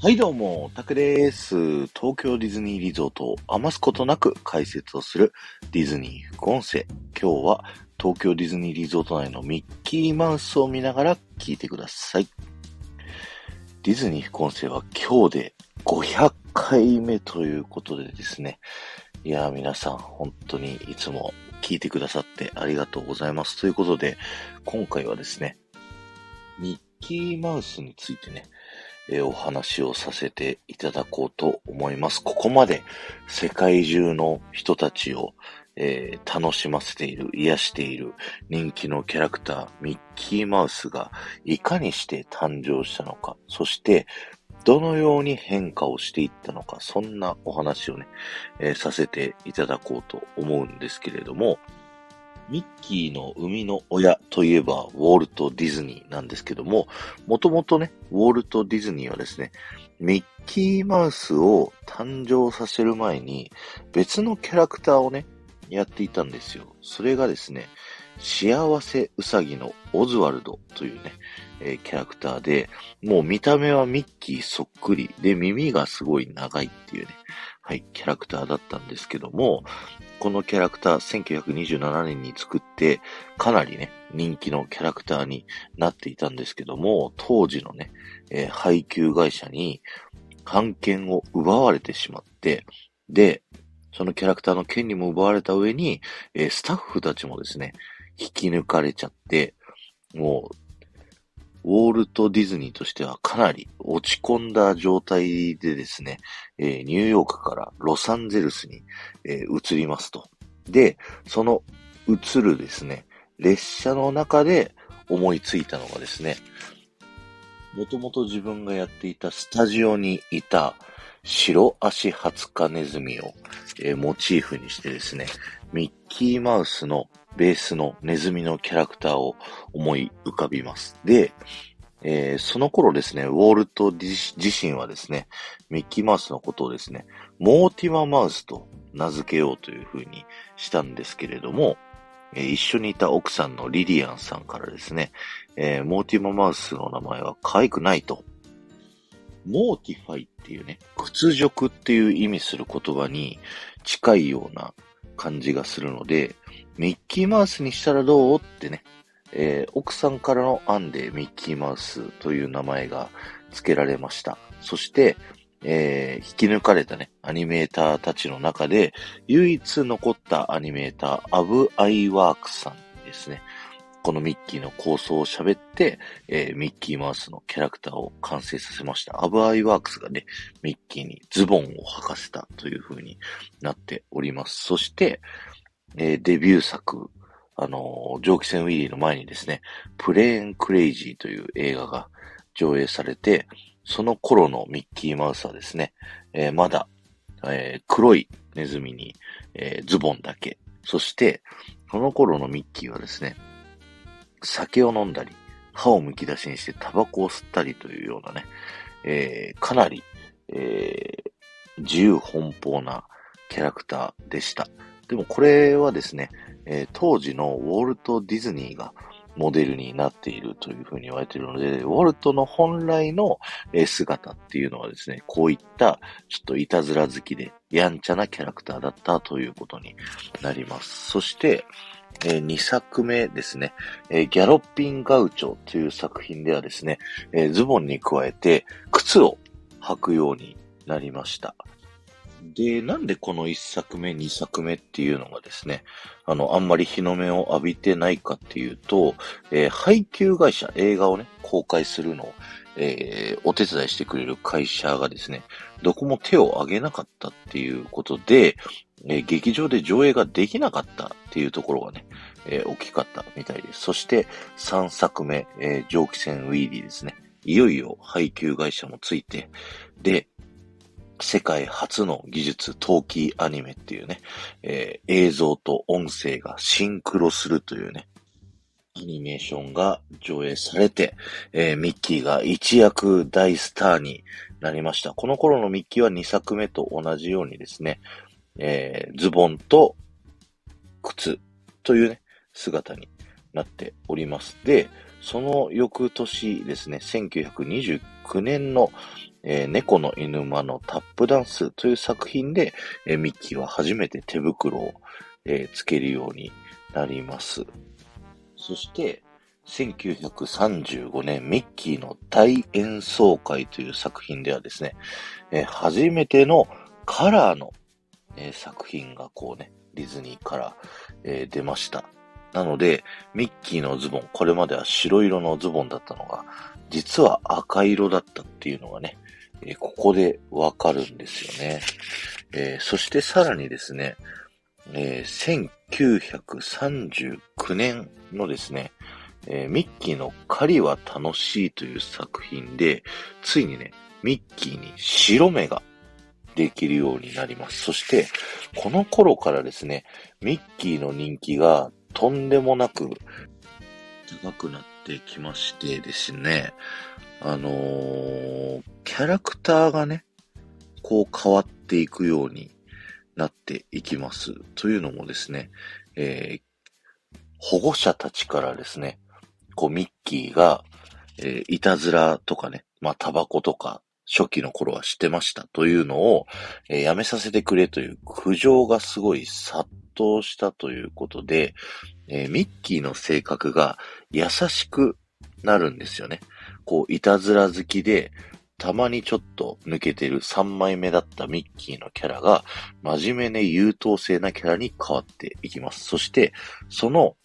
はいどうも、タクです。東京ディズニーリゾートを余すことなく解説をするディズニー副音声。今日は東京ディズニーリゾート内のミッキーマウスを見ながら聞いてください。ディズニー副音声は今日で500回目ということでですね。いやー皆さん本当にいつも聞いてくださってありがとうございます。ということで、今回はですね、ミッキーマウスについてね、えお話をさせていただこうと思います。ここまで世界中の人たちを、えー、楽しませている、癒している人気のキャラクター、ミッキーマウスがいかにして誕生したのか、そしてどのように変化をしていったのか、そんなお話をね、えー、させていただこうと思うんですけれども、ミッキーの生みの親といえばウォルト・ディズニーなんですけども、もともとね、ウォルト・ディズニーはですね、ミッキーマウスを誕生させる前に別のキャラクターをね、やっていたんですよ。それがですね、幸せうさぎのオズワルドというね、えー、キャラクターで、もう見た目はミッキーそっくりで耳がすごい長いっていうね、はい、キャラクターだったんですけども、このキャラクター1927年に作って、かなりね、人気のキャラクターになっていたんですけども、当時のね、えー、配給会社に、版権を奪われてしまって、で、そのキャラクターの権利も奪われた上に、えー、スタッフたちもですね、引き抜かれちゃって、もう、ウォルト・ディズニーとしてはかなり落ち込んだ状態でですね、えー、ニューヨークからロサンゼルスに、えー、移りますと。で、その移るですね、列車の中で思いついたのがですね、もともと自分がやっていたスタジオにいた白足ハツカネズミを、えー、モチーフにしてですね、ミッキーマウスのベースのネズミのキャラクターを思い浮かびます。で、えー、その頃ですね、ウォルト自身はですね、ミッキーマウスのことをですね、モーティママウスと名付けようという風にしたんですけれども、えー、一緒にいた奥さんのリリアンさんからですね、えー、モーティママウスの名前は可愛くないと。 mortify っていうね、屈辱っていう意味する言葉に近いような感じがするので、ミッキーマウスにしたらどう？ってね、えー、奥さんからの案でミッキーマウスという名前が付けられました。そして、えー、引き抜かれたね、アニメーターたちの中で、唯一残ったアニメーター、アブ・アイワークさんですね。このミッキーの構想を喋って、えー、ミッキーマウスのキャラクターを完成させました。アブ・アイワークスがね、ミッキーにズボンを履かせたという風になっております。そして、えー、デビュー作、あのー、蒸気船ウィリーの前にですね、プレーンクレイジーという映画が上映されて、その頃のミッキーマウスはですね、えー、まだ、えー、黒いネズミに、えー、ズボンだけ。そして、その頃のミッキーはですね、酒を飲んだり、歯を剥き出しにしてタバコを吸ったりというようなね、えー、かなり、えー、自由奔放なキャラクターでした。でもこれはですね、えー、当時のウォルト・ディズニーがモデルになっているというふうに言われているので、ウォルトの本来の姿っていうのはですね、こういったちょっといたずら好きでやんちゃなキャラクターだったということになります。そして、えー、2作目ですね、えー、ギャロッピン・ガウチョという作品ではですね、えー、ズボンに加えて靴を履くようになりました。で、なんでこの1作目、2作目っていうのがですね、あの、あんまり日の目を浴びてないかっていうと、えー、配給会社、映画をね、公開するのを、えー、お手伝いしてくれる会社がですね、どこも手を挙げなかったっていうことで、えー、劇場で上映ができなかったっていうところがね、えー、大きかったみたいです。そして3作目、えー、蒸気船ウィーリーですね。いよいよ配給会社もついて、で、世界初の技術、陶器アニメっていうね、えー、映像と音声がシンクロするというね、アニメーションが上映されて、えー、ミッキーが一躍大スターになりました。この頃のミッキーは2作目と同じようにですね、えー、ズボンと靴というね、姿になっております。で、その翌年ですね、1929年の、えー、猫の犬間のタップダンスという作品で、えー、ミッキーは初めて手袋を、えー、つけるようになります。そして、1935年、ミッキーの大演奏会という作品ではですね、えー、初めてのカラーの、えー、作品がこうね、ディズニーから、えー、出ました。なので、ミッキーのズボン、これまでは白色のズボンだったのが、実は赤色だったっていうのがね、えここでわかるんですよね。えそしてさらにですね、え1939年のですね、えー、ミッキーの狩りは楽しいという作品で、ついにね、ミッキーに白目ができるようになります。そして、この頃からですね、ミッキーの人気がとんでもなく高くなってきましてですね、あのー、キャラクターがね、こう変わっていくようになっていきます。というのもですね、えー、保護者たちからですね、こう、ミッキーが、えー、いたずらとかね、まあ、タバコとか、初期の頃はしてましたというのを、えー、やめさせてくれという苦情がすごい殺到したということで、えー、ミッキーの性格が優しくなるんですよね。こう、いたずら好きで、たまにちょっと抜けてる3枚目だったミッキーのキャラが、真面目で優等生なキャラに変わっていきます。そして、その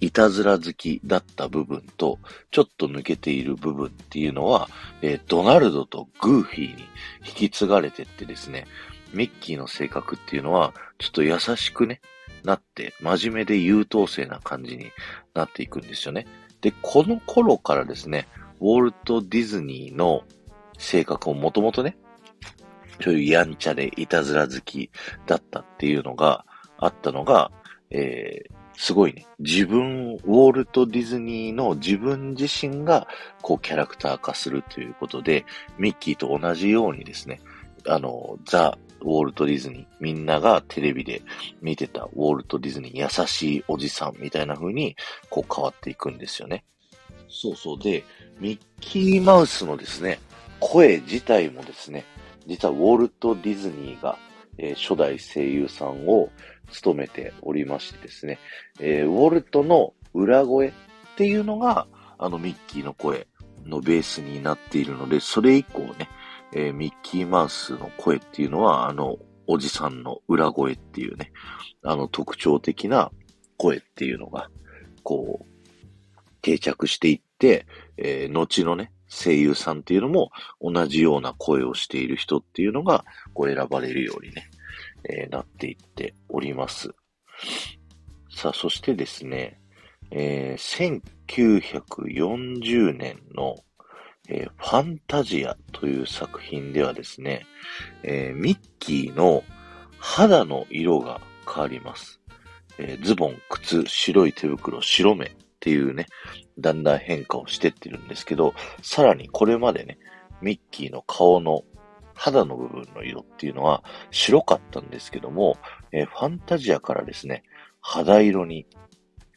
いたずら好きだった部分と、ちょっと抜けている部分っていうのは、えー、ドナルドとグーフィーに引き継がれてってですね、ミッキーの性格っていうのは、ちょっと優しくね、なって、真面目で優等生な感じになっていくんですよね。で、この頃からですね、ウォルト・ディズニーの性格をもともとね、そういうやんちゃでいたずら好きだったっていうのがあったのが、えー、すごいね。自分、ウォルト・ディズニーの自分自身が、こう、キャラクター化するということで、ミッキーと同じようにですね、あの、ザ・ウォルト・ディズニー、みんながテレビで見てたウォルト・ディズニー、優しいおじさんみたいな風に、こう変わっていくんですよね。そうそう。で、ミッキーマウスのですね、声自体もですね、実はウォルト・ディズニーが、えー、初代声優さんを務めておりましてですね、えー、ウォルトの裏声っていうのが、あのミッキーの声のベースになっているので、それ以降ね、えー、ミッキーマウスの声っていうのは、あの、おじさんの裏声っていうね、あの特徴的な声っていうのが、こう、定着していって、えー、後のね、声優さんっていうのも同じような声をしている人っていうのが、こう選ばれるようにね、えー、なっていっております。さあ、そしてですね、えー、1940年の、えー、ファンタジアという作品ではですね、えー、ミッキーの肌の色が変わります。えー、ズボン、靴、白い手袋、白目っていうね、だんだん変化をしてってるんですけど、さらにこれまでね、ミッキーの顔の肌の部分の色っていうのは白かったんですけども、えー、ファンタジアからですね、肌色に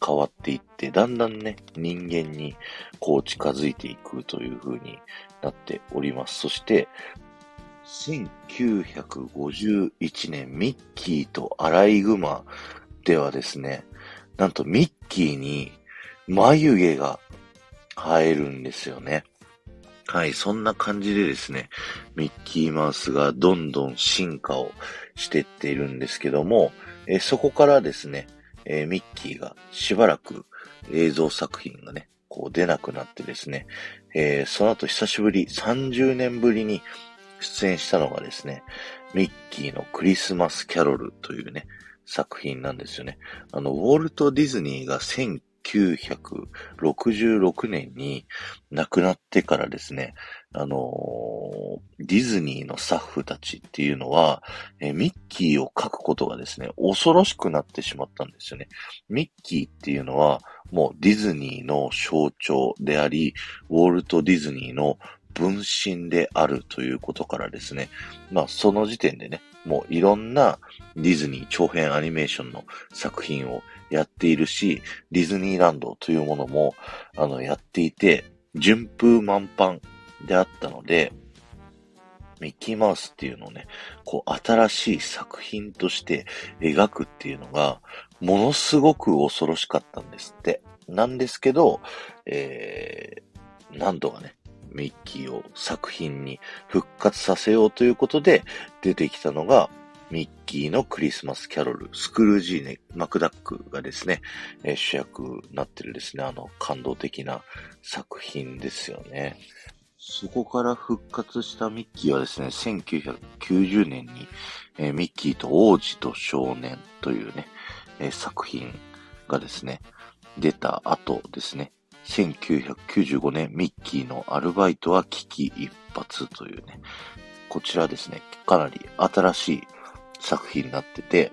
変わっていって、だんだんね、人間にこう近づいていくという風になっております。そして、1951年、ミッキーとアライグマではですね、なんとミッキーに眉毛が生えるんですよね。はい、そんな感じでですね、ミッキーマウスがどんどん進化をしてっているんですけども、えそこからですね、えミッキーがしばらく映像作品がね、こう出なくなってですね、えー、その後久しぶり、30年ぶりに出演したのがですね、ミッキーのクリスマスキャロルというね、作品なんですよね。あの、ウォルト・ディズニーが1966年に亡くなってからですね、あの、ディズニーのスタッフたちっていうのは、えミッキーを描くことがですね、恐ろしくなってしまったんですよね。ミッキーっていうのは、もうディズニーの象徴であり、ウォルト・ディズニーの分身であるということからですね、まあその時点でね、もういろんなディズニー長編アニメーションの作品をやっているし、ディズニーランドというものも、あの、やっていて、順風満帆であったので、ミッキーマウスっていうのをね、こう新しい作品として描くっていうのが、ものすごく恐ろしかったんですって。なんですけど、えー、何度かね、ミッキーを作品に復活させようということで出てきたのが、ミッキーのクリスマスキャロル、スクルージーネ、マクダックがですね、えー、主役になってるですね、あの感動的な作品ですよね。そこから復活したミッキーはですね、1990年に、えー、ミッキーと王子と少年というね、えー、作品がですね、出た後ですね、1995年、ミッキーのアルバイトは危機一髪というね、こちらですね、かなり新しい作品になってて、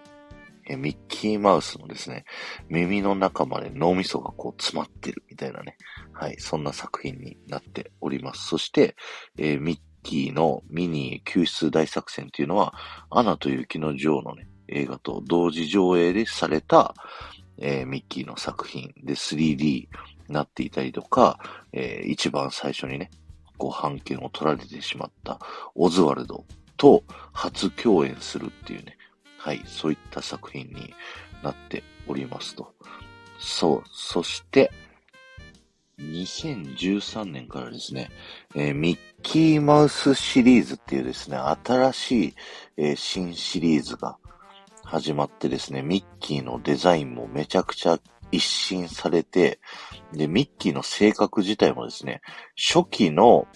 ミッキーマウスのですね、耳の中まで脳みそがこう詰まってるみたいなね、はい、そんな作品になっております。そして、えー、ミッキーのミニ救出大作戦っていうのは、アナと雪の女王のね、映画と同時上映でされた、えー、ミッキーの作品で 3D なっていたりとか、えー、一番最初にね、こう判権を取られてしまったオズワルドと初共演するっていうね、はい、そういった作品になっておりますと。そう、そして、2013年からですね、えー、ミッキーマウスシリーズっていうですね、新しい、えー、新シリーズが始まってですね、ミッキーのデザインもめちゃくちゃ一新されて、で、ミッキーの性格自体もですね、初期の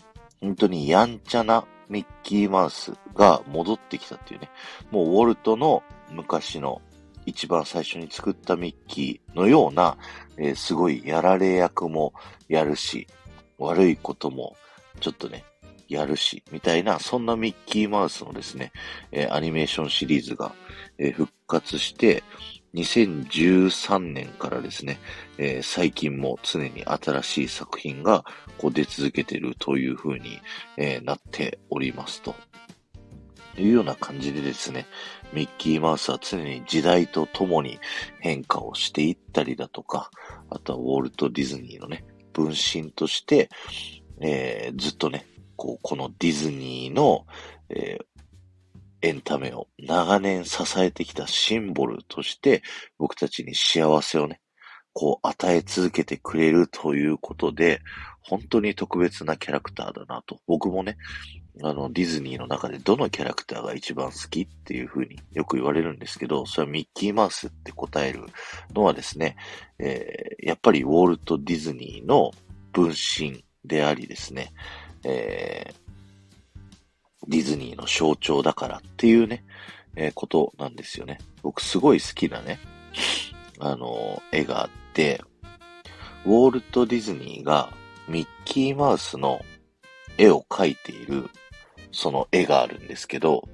本当にやんちゃなミッキーマウスが戻ってきたっていうね、もうウォルトの昔の一番最初に作ったミッキーのような、えー、すごいやられ役もやるし、悪いこともちょっとね、やるし、みたいな、そんなミッキーマウスのですね、えー、アニメーションシリーズが、えー、復活して、2013年からですね、えー、最近も常に新しい作品がこう出続けているという風に、えー、なっておりますと。いうような感じでですね、ミッキーマウスは常に時代とともに変化をしていったりだとか、あとはウォルト・ディズニーのね、分身として、えー、ずっとね、こう、このディズニーの、えー、エンタメを長年支えてきたシンボルとして僕たちに幸せをね、こう与え続けてくれるということで、本当に特別なキャラクターだなと。僕もね、あの、ディズニーの中でどのキャラクターが一番好きっていう風によく言われるんですけど、それはミッキーマウスって答えるのはですね、えー、やっぱりウォルト・ディズニーの分身でありですね、えー、ディズニーの象徴だからっていうね、えー、ことなんですよね。僕すごい好きなね、あのー、絵があって、ウォルト・ディズニーがミッキーマウスの絵を描いている、その絵があるんですけど、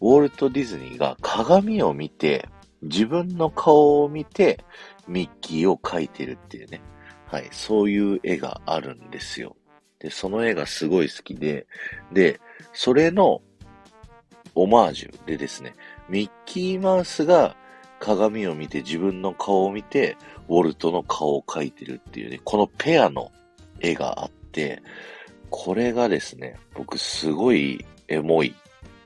ウォルト・ディズニーが鏡を見て、自分の顔を見て、ミッキーを描いてるっていうね。はい、そういう絵があるんですよ。で、その絵がすごい好きで、で、それのオマージュでですね、ミッキーマウスが鏡を見て自分の顔を見て、ウォルトの顔を描いてるっていうね、このペアの絵があって、これがですね、僕すごいエモい。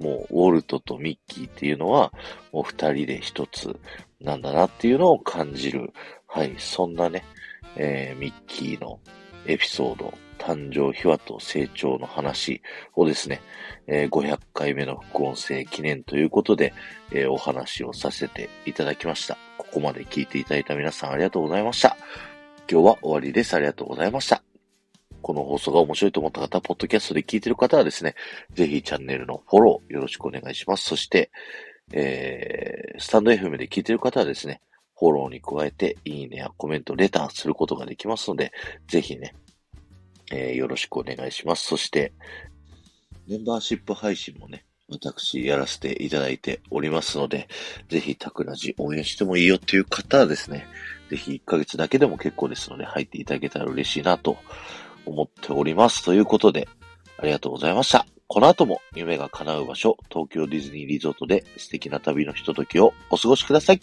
もう、ウォルトとミッキーっていうのは、もう二人で一つなんだなっていうのを感じる。はい、そんなね、えー、ミッキーのエピソード誕生秘話と成長の話をですね、えー、500回目の副音声記念ということで、えー、お話をさせていただきました。ここまで聞いていただいた皆さんありがとうございました。今日は終わりです。ありがとうございました。この放送が面白いと思った方、ポッドキャストで聞いている方はですね、ぜひチャンネルのフォローよろしくお願いします。そして、えー、スタンド FM で聞いている方はですね、フォローに加えて、いいねやコメント、レターすることができますので、ぜひね、えー、よろしくお願いします。そして、メンバーシップ配信もね、私やらせていただいておりますので、ぜひタクラジ応援してもいいよっていう方はですね、ぜひ1ヶ月だけでも結構ですので入っていただけたら嬉しいなと思っております。ということで、ありがとうございました。この後も夢が叶う場所、東京ディズニーリゾートで素敵な旅のひとときをお過ごしください。